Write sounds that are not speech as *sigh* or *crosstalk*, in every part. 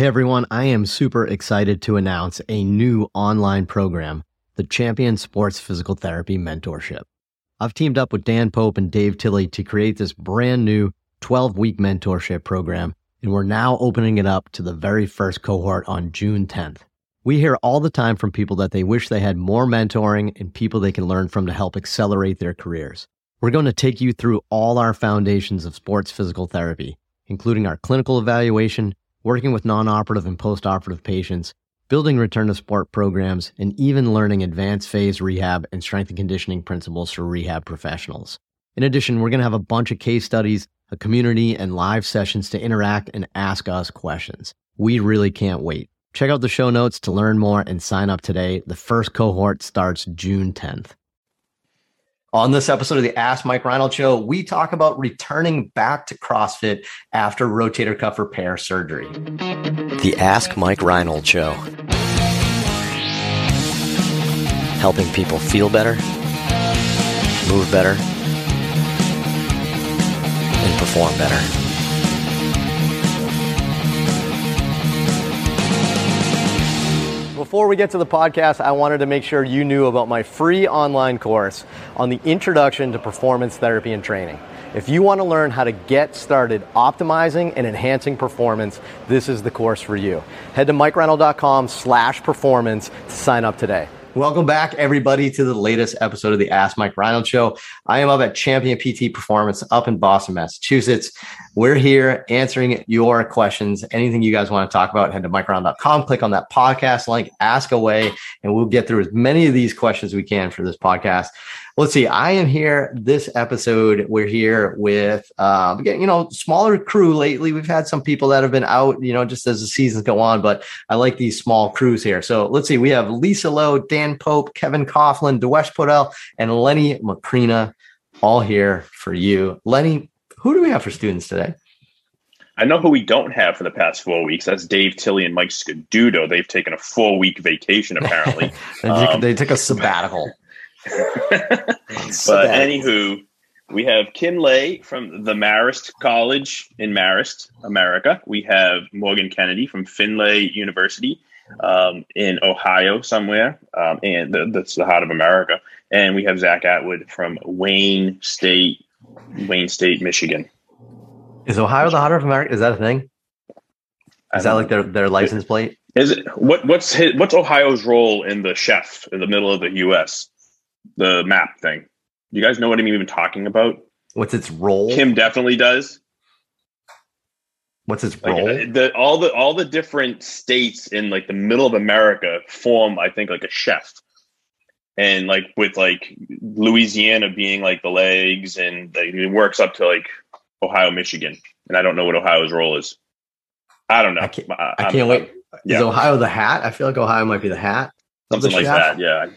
Hey everyone, I am super excited to announce a new online program, the Champion Sports Physical Therapy Mentorship. I've teamed up with Dan Pope and Dave Tilley to create this brand new 12 week mentorship program, and we're now opening it up to the very first cohort on June 10th. We hear all the time from people that they wish they had more mentoring and people they can learn from to help accelerate their careers. We're going to take you through all our foundations of sports physical therapy, including our clinical evaluation, working with non operative and post operative patients, building return to sport programs, and even learning advanced phase rehab and strength and conditioning principles for rehab professionals. In addition, we're going to have a bunch of case studies, a community, and live sessions to interact and ask us questions. We really can't wait. Check out the show notes to learn more and sign up today. The first cohort starts June 10th. On this episode of the Ask Mike Reinold Show, we talk about returning back to CrossFit after rotator cuff repair surgery. The Ask Mike Reinold Show. Helping people feel better, move better, and perform better. Before we get to the podcast, I wanted to make sure you knew about my free online course on the introduction to performance therapy and training. If you want to learn how to get started optimizing and enhancing performance, this is the course for you. Head to mikereinold.com slash performance to sign up today. Welcome back, everybody, to the latest episode of the Ask Mike Reinold Show. I am up at Champion PT Performance up in Boston, Massachusetts. We're here answering your questions. Anything you guys want to talk about, head to mikereinold.com, click on that podcast link, ask away, and we'll get through as many of these questions we can for this podcast let's see. I am here this episode. We're here with, um, you know, smaller crew lately. We've had some people that have been out, you know, just as the seasons go on, but I like these small crews here. So let's see. We have Lisa Lowe, Dan Pope, Kevin Coughlin, Dewesh Podell, and Lenny Macrina all here for you. Lenny, who do we have for students today? I know who we don't have for the past four weeks. That's Dave Tilley and Mike Scaduto. They've taken a four week vacation, apparently. *laughs* they, um, they took a sabbatical. *laughs* *laughs* but anywho, we have Kim Lay from the Marist College in Marist, America. We have Morgan Kennedy from Findlay University um, in Ohio somewhere, um, and the, that's the heart of America. And we have Zach Atwood from Wayne State, Wayne State, Michigan. Is Ohio the heart of America? Is that a thing? Is that like their, their license plate? Is it what what's his, what's Ohio's role in the chef in the middle of the U.S the map thing. You guys know what I'm even talking about? What's its role? Kim definitely does. What's its role? Like, the, all the all the different states in like the middle of America form, I think, like a chef, and like with like Louisiana being like the legs, and like, it works up to like Ohio, Michigan, and I don't know what Ohio's role is. I don't know. I can't, I can't wait. Yeah. Is Ohio the hat? I feel like Ohio might be the hat. Something like that. Yeah.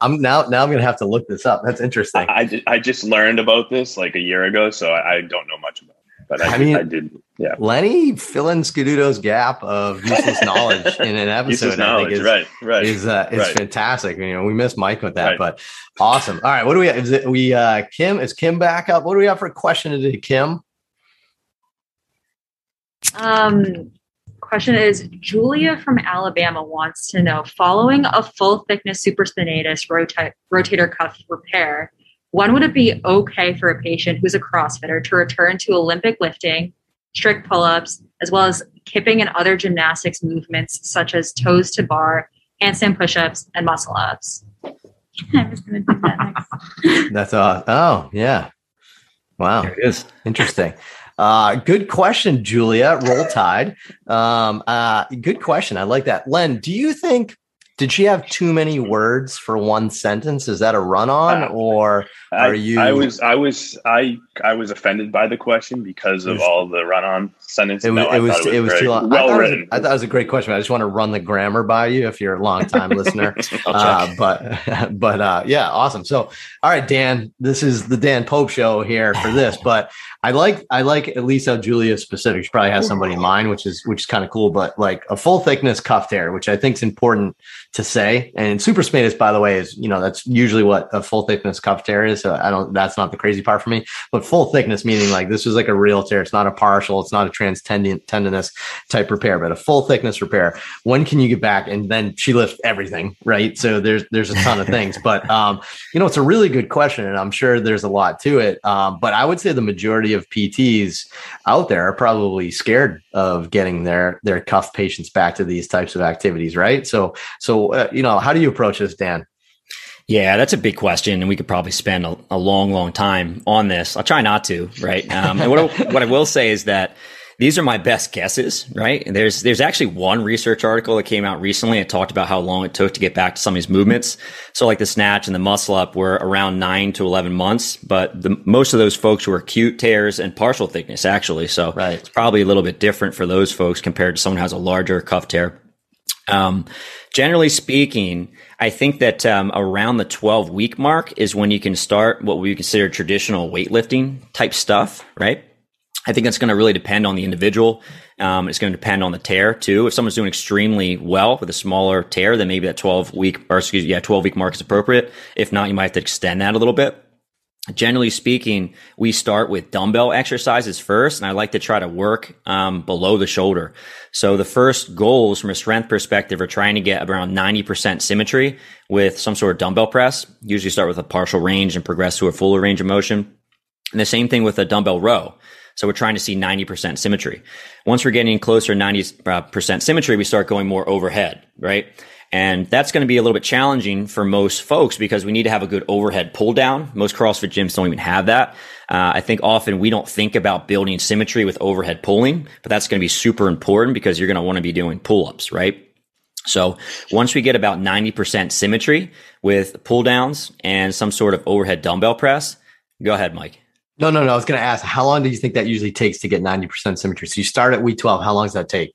I'm now now I'm gonna have to look this up. That's interesting. I, I just learned about this like a year ago, so I, I don't know much about it. But I, I mean, I did. Yeah, Lenny filling Scaduto's gap of useless knowledge *laughs* in an episode. I think is, right? Right. Is uh, is right. fantastic. You know, we missed Mike with that, right. but awesome. All right, what do we? Is it we? uh Kim is Kim back up? What do we have for a question today, Kim? Um, question is Julia from Alabama wants to know following a full thickness supraspinatus rota- rotator cuff repair, when would it be okay for a patient who's a CrossFitter to return to Olympic lifting, strict pull ups, as well as kipping and other gymnastics movements such as toes to bar, handstand push ups, and muscle ups? *laughs* I was going to do that next. *laughs* That's uh, oh, yeah. Wow. It is interesting. Uh, good question, Julia. Roll Tide. Um, uh, good question. I like that. Len, do you think did she have too many words for one sentence? Is that a run on, uh, or are I, you? I was, I was, I, I was offended by the question because of was, all the run on sentences. It was, no, it, was, it was, it too long. Well I written. I thought it was a great question. I just want to run the grammar by you if you're a long time *laughs* listener. Uh, but, *laughs* but uh, yeah, awesome. So, all right, Dan, this is the Dan Pope show here for this, but I like, I like at least how Julia specific. She probably has somebody in mind, which is, which is kind of cool. But like a full thickness cuff tear, which I think is important to say. And supraspinatus, by the way, is you know that's usually what a full thickness cuff tear is. So I don't. That's not the crazy part for me. But full thickness meaning like this was like a real tear. It's not a partial. It's not a transtendon tendinous type repair, but a full thickness repair. When can you get back? And then she lifts everything, right? So there's there's a ton of things. *laughs* But um, you know, it's a really good question, and I'm sure there's a lot to it. Um, but I would say the majority of PTs out there are probably scared of getting their their cuff patients back to these types of activities, right? So so uh, you know, how do you approach this, Dan? Yeah, that's a big question, and we could probably spend a, a long, long time on this. I'll try not to, right? Um, and what I, *laughs* what I will say is that these are my best guesses, right? There's there's actually one research article that came out recently. It talked about how long it took to get back to some of these movements. So like the snatch and the muscle up were around nine to eleven months, but the, most of those folks were acute tears and partial thickness actually. So right. it's probably a little bit different for those folks compared to someone who has a larger cuff tear. Um, generally speaking, I think that um, around the 12 week mark is when you can start what we consider traditional weightlifting type stuff, right? I think that's going to really depend on the individual. Um, it's going to depend on the tear too. If someone's doing extremely well with a smaller tear, then maybe that 12 week or excuse me, yeah, 12 week mark is appropriate. If not, you might have to extend that a little bit. Generally speaking, we start with dumbbell exercises first, and I like to try to work um, below the shoulder. So the first goals from a strength perspective are trying to get around 90% symmetry with some sort of dumbbell press. Usually start with a partial range and progress to a fuller range of motion. And the same thing with a dumbbell row. So we're trying to see 90% symmetry. Once we're getting closer to 90% symmetry, we start going more overhead, right? And that's going to be a little bit challenging for most folks because we need to have a good overhead pull down. Most CrossFit gyms don't even have that. Uh, I think often we don't think about building symmetry with overhead pulling, but that's going to be super important because you're going to want to be doing pull ups, right? So once we get about 90% symmetry with pull downs and some sort of overhead dumbbell press, go ahead, Mike. No, no, no. I was going to ask, how long do you think that usually takes to get 90% symmetry? So you start at week 12. How long does that take?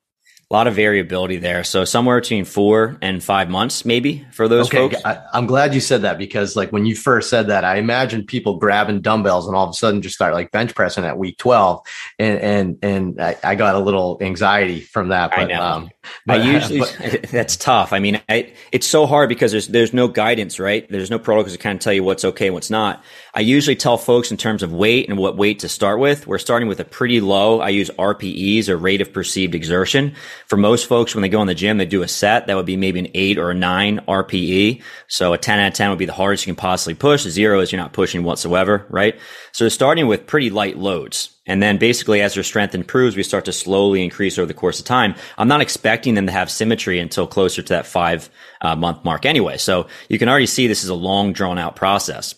A lot of variability there. So somewhere between four and five months, maybe for those okay, folks. I, am glad you said that because, like, when you first said that, I imagined people grabbing dumbbells and all of a sudden just start like bench pressing at week 12, and and and I, I got a little anxiety from that. But, I know. Um, but, I *laughs* usually but, *laughs* that's tough. I mean, I, it's so hard because there's there's no guidance, right? There's no protocols to kind of tell you what's okay and what's not. I usually tell folks in terms of weight and what weight to start with. We're starting with a pretty low. I use RPEs or rate of perceived exertion. For most folks, when they go in the gym, they do a set that would be maybe an eight or a nine RPE. So a 10 out of 10 would be the hardest you can possibly push. Zero is you're not pushing whatsoever, right? So they're starting with pretty light loads. And then basically as their strength improves, we start to slowly increase over the course of time. I'm not expecting them to have symmetry until closer to that five uh, month mark anyway. So you can already see this is a long drawn out process.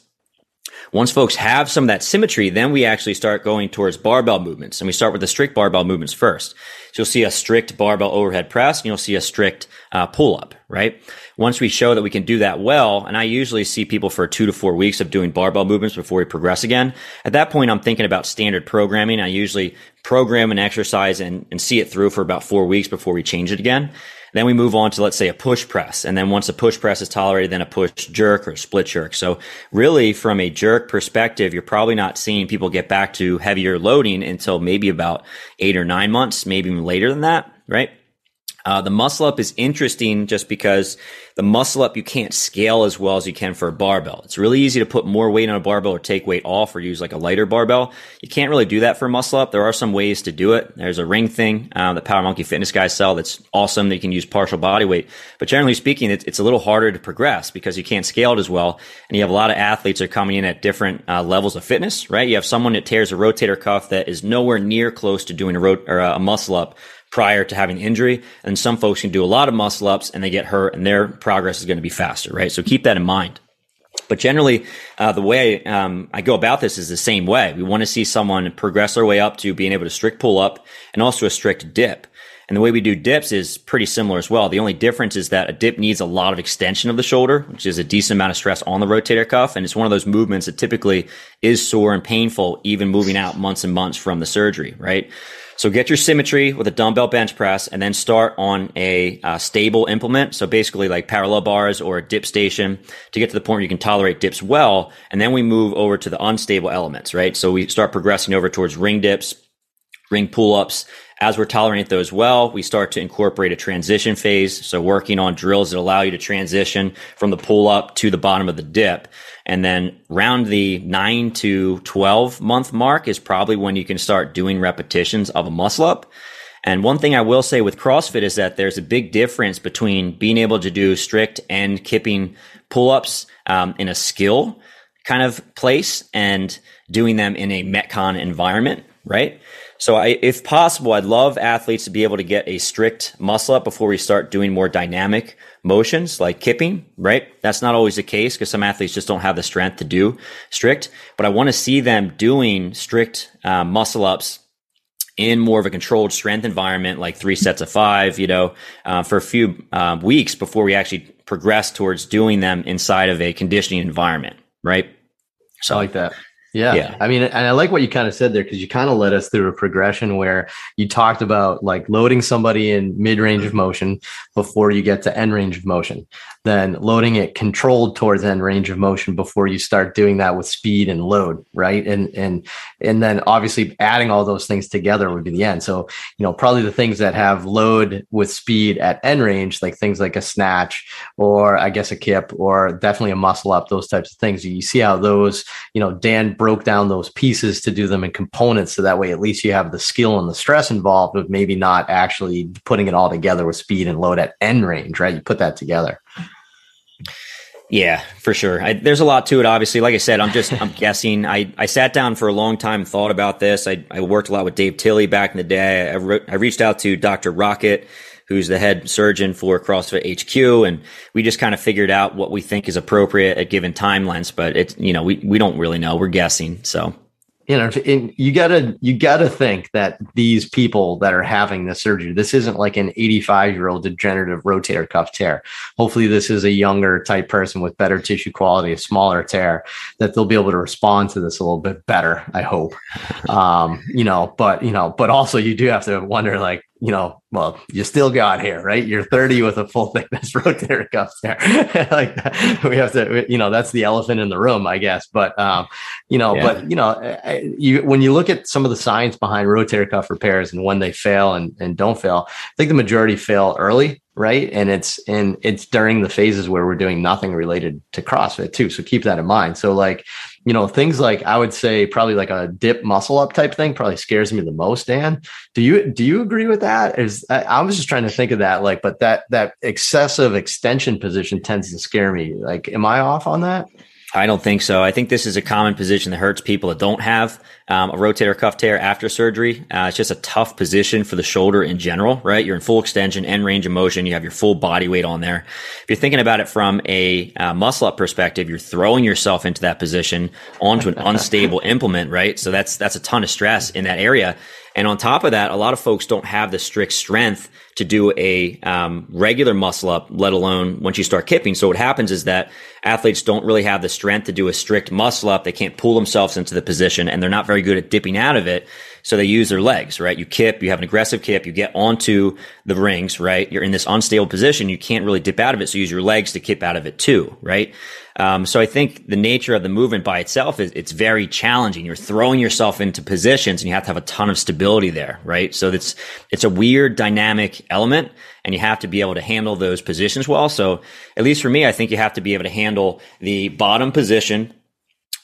Once folks have some of that symmetry, then we actually start going towards barbell movements and we start with the strict barbell movements first. So you'll see a strict barbell overhead press and you'll see a strict uh, pull up, right? Once we show that we can do that well, and I usually see people for two to four weeks of doing barbell movements before we progress again. At that point, I'm thinking about standard programming. I usually program an exercise and, and see it through for about four weeks before we change it again. Then we move on to, let's say, a push press. And then once a push press is tolerated, then a push jerk or split jerk. So really from a jerk perspective, you're probably not seeing people get back to heavier loading until maybe about eight or nine months, maybe even later than that, right? Uh, the muscle up is interesting just because the muscle up you can't scale as well as you can for a barbell. It's really easy to put more weight on a barbell or take weight off or use like a lighter barbell. You can't really do that for a muscle up. There are some ways to do it. There's a ring thing uh, that Power Monkey Fitness guys sell that's awesome. That you can use partial body weight, but generally speaking, it's, it's a little harder to progress because you can't scale it as well. And you have a lot of athletes that are coming in at different uh, levels of fitness, right? You have someone that tears a rotator cuff that is nowhere near close to doing a, or a muscle up prior to having injury. And some folks can do a lot of muscle ups and they get hurt and their progress is going to be faster, right? So keep that in mind. But generally, uh, the way um, I go about this is the same way. We want to see someone progress their way up to being able to strict pull up and also a strict dip. And the way we do dips is pretty similar as well. The only difference is that a dip needs a lot of extension of the shoulder, which is a decent amount of stress on the rotator cuff. And it's one of those movements that typically is sore and painful, even moving out months and months from the surgery, right? So get your symmetry with a dumbbell bench press and then start on a uh, stable implement. So basically like parallel bars or a dip station to get to the point where you can tolerate dips well. And then we move over to the unstable elements, right? So we start progressing over towards ring dips, ring pull ups, As we're tolerating those well, we start to incorporate a transition phase. So working on drills that allow you to transition from the pull up to the bottom of the dip. And then round the nine to 12 month mark is probably when you can start doing repetitions of a muscle up. And one thing I will say with CrossFit is that there's a big difference between being able to do strict and kipping pull ups um, in a skill kind of place and doing them in a Metcon environment, right? So I, if possible, I'd love athletes to be able to get a strict muscle up before we start doing more dynamic motions like kipping, right? That's not always the case because some athletes just don't have the strength to do strict, but I want to see them doing strict uh, muscle ups in more of a controlled strength environment, like three sets of five, you know, uh, for a few uh, weeks before we actually progress towards doing them inside of a conditioning environment, right? So I like that. Yeah. yeah. I mean, and I like what you kind of said there because you kind of led us through a progression where you talked about like loading somebody in mid range of motion before you get to end range of motion, then loading it controlled towards end range of motion before you start doing that with speed and load, right? And and and then obviously adding all those things together would be the end. So, you know, probably the things that have load with speed at end range, like things like a snatch or I guess a kip or definitely a muscle up, those types of things. You see how those, you know, Dan broke down those pieces to do them in components so that way at least you have the skill and the stress involved of maybe not actually putting it all together with speed and load at end range right you put that together yeah, for sure. I, there's a lot to it. Obviously, like I said, I'm just I'm *laughs* guessing. I, I sat down for a long time, thought about this. I, I worked a lot with Dave Tilley back in the day. I, re- I reached out to Dr. Rocket, who's the head surgeon for CrossFit HQ. And we just kind of figured out what we think is appropriate at given timelines. But it's, you know, we, we don't really know. We're guessing. So you know you gotta you gotta think that these people that are having the surgery this isn't like an 85 year old degenerative rotator cuff tear hopefully this is a younger type person with better tissue quality a smaller tear that they'll be able to respond to this a little bit better i hope um, you know but you know but also you do have to wonder like you know, well, you still got here, right? You're 30 with a full thickness rotator cuff there. *laughs* like we have to, you know, that's the elephant in the room, I guess. But, um, you know, yeah. but you know, you when you look at some of the science behind rotator cuff repairs and when they fail and, and don't fail, I think the majority fail early right and it's and it's during the phases where we're doing nothing related to crossfit too so keep that in mind so like you know things like i would say probably like a dip muscle up type thing probably scares me the most dan do you do you agree with that is I, I was just trying to think of that like but that that excessive extension position tends to scare me like am i off on that I don't think so. I think this is a common position that hurts people that don't have um, a rotator cuff tear after surgery. Uh, it's just a tough position for the shoulder in general, right? You're in full extension and range of motion. You have your full body weight on there. If you're thinking about it from a uh, muscle up perspective, you're throwing yourself into that position onto an *laughs* unstable implement, right? So that's that's a ton of stress in that area. And on top of that, a lot of folks don't have the strict strength to do a um, regular muscle up, let alone once you start kipping. So what happens is that athletes don't really have the strength to do a strict muscle up. They can't pull themselves into the position and they're not very good at dipping out of it. So they use their legs, right? You kip, you have an aggressive kip, you get onto the rings, right? You're in this unstable position. You can't really dip out of it. So you use your legs to kip out of it too, right? Um, so I think the nature of the movement by itself is it's very challenging. You're throwing yourself into positions and you have to have a ton of stability there, right? So it's, it's a weird dynamic element and you have to be able to handle those positions well. So at least for me, I think you have to be able to handle the bottom position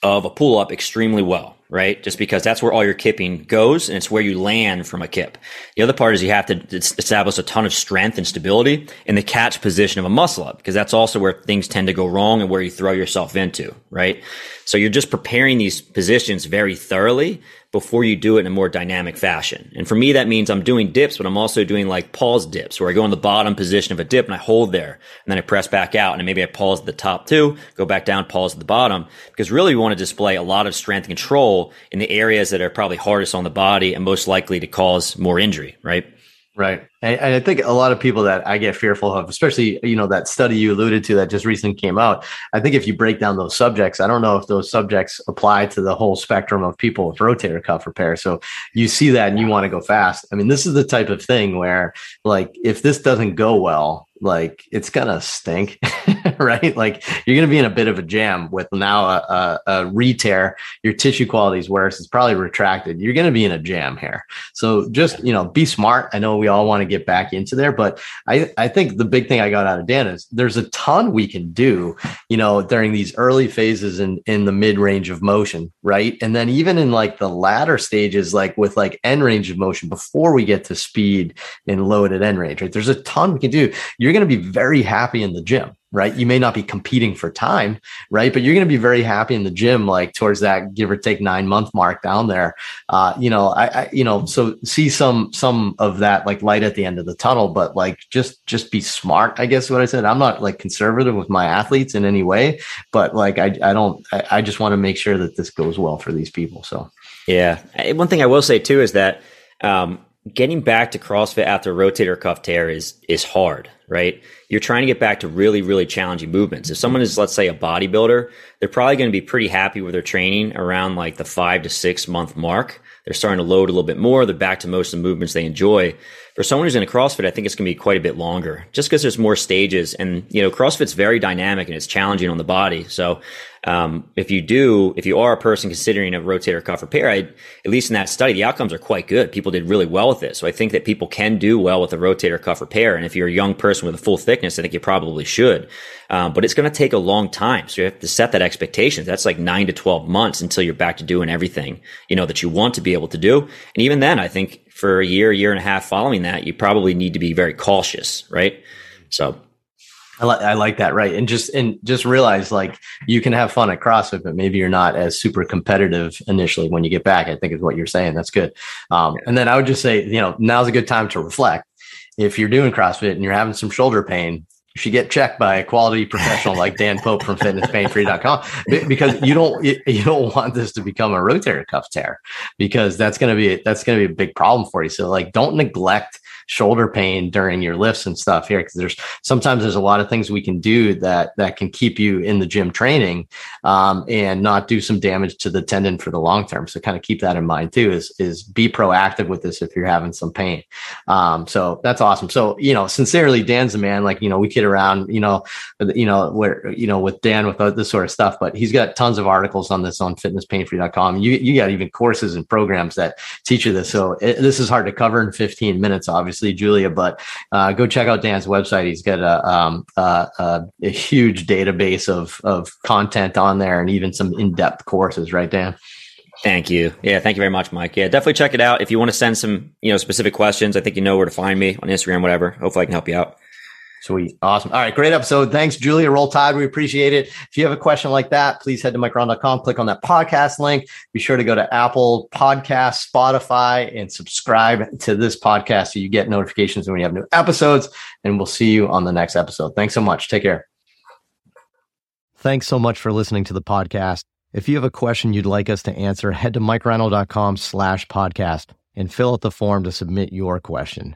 of a pull up extremely well right? Just because that's where all your kipping goes and it's where you land from a kip. The other part is you have to establish a ton of strength and stability in the catch position of a muscle up because that's also where things tend to go wrong and where you throw yourself into, right? So you're just preparing these positions very thoroughly before you do it in a more dynamic fashion. And for me, that means I'm doing dips, but I'm also doing like pause dips where I go in the bottom position of a dip and I hold there and then I press back out and maybe I pause at the top too, go back down, pause at the bottom because really we want to display a lot of strength and control in the areas that are probably hardest on the body and most likely to cause more injury, right? Right. And, I think a lot of people that I get fearful of, especially, you know, that study you alluded to that just recently came out. I think if you break down those subjects, I don't know if those subjects apply to the whole spectrum of people with rotator cuff repair. So you see that and you want to go fast. I mean, this is the type of thing where, like, if this doesn't go well, like it's gonna stink *laughs* *laughs* right? Like you're going to be in a bit of a jam with now a, a, a re-tear. Your tissue quality is worse. It's probably retracted. You're going to be in a jam here. So just, you know, be smart. I know we all want to get back into there, but I, I think the big thing I got out of Dan is there's a ton we can do, you know, during these early phases in, in the mid range of motion, right? And then even in like the latter stages, like with like end range of motion before we get to speed and load at end range, right? There's a ton we can do. You're going to be very happy in the gym right? You may not be competing for time, right? But you're going to be very happy in the gym, like towards that give or take nine month mark down there. Uh, you know, I, I, you know, so see some, some of that like light at the end of the tunnel, but like just, just be smart. I guess what I said, I'm not like conservative with my athletes in any way, but like, I, I don't, I, I just want to make sure that this goes well for these people. So, yeah. One thing I will say too is that, um, getting back to CrossFit after rotator cuff tear is is hard, right? You're trying to get back to really, really challenging movements. If someone is, let's say, a bodybuilder, they're probably going to be pretty happy with their training around like the five to six month mark. They're starting to load a little bit more. They're back to most of the movements they enjoy. For someone who's in a CrossFit, I think it's going to be quite a bit longer just because there's more stages. And, you know, CrossFit's very dynamic and it's challenging on the body. So, um, if you do, if you are a person considering a rotator cuff repair, I, at least in that study, the outcomes are quite good. People did really well with it. So I think that people can do well with a rotator cuff repair. And if you're a young person with a full thickness, I think you probably should. Um, but it's going to take a long time. So you have to set that expectation. That's like nine to 12 months until you're back to doing everything, you know, that you want to be able to do. And even then, I think for a year, year and a half following that, you probably need to be very cautious, right? So I, li- I like that, right? And just and just realize like you can have fun at CrossFit, but maybe you're not as super competitive initially when you get back. I think is what you're saying. That's good. Um, and then I would just say, you know, now's a good time to reflect. If you're doing CrossFit and you're having some shoulder pain, you should get checked by a quality professional like Dan Pope from fitnesspainfree.com because you don't you don't want this to become a rotator cuff tear because that's going to be that's going to be a big problem for you. So like don't neglect shoulder pain during your lifts and stuff here because there's sometimes there's a lot of things we can do that that can keep you in the gym training um, and not do some damage to the tendon for the long term. So kind of keep that in mind too is is be proactive with this if you're having some pain. Um, so that's awesome. So you know sincerely dan's a man. Like you know we kid around you know you know where you know with dan with this sort of stuff but he's got tons of articles on this on fitnesspainfree.com you you got even courses and programs that teach you this. So it, this is hard to cover in 15 minutes obviously obviously Julia, but uh, go check out Dan's website. He's got a, um, a, a huge database of of content on there, and even some in depth courses. Right, Dan? Thank you. Yeah, thank you very much, Mike. Yeah, definitely check it out. If you want to send some, you know, specific questions, I think you know where to find me on Instagram, whatever. Hopefully I can help you out. Sweet. Awesome. All right. Great episode. Thanks, Julia. Roll Tide. We appreciate it. If you have a question like that, please head to mikereinold.com, click on that podcast link. Be sure to go to Apple Podcast, Spotify, and subscribe to this podcast so you get notifications when we have new episodes. And we'll see you on the next episode. Thanks so much. Take care. Thanks so much for listening to the podcast. If you have a question you'd like us to answer, head to mikereinold.com slash podcast and fill out the form to submit your question.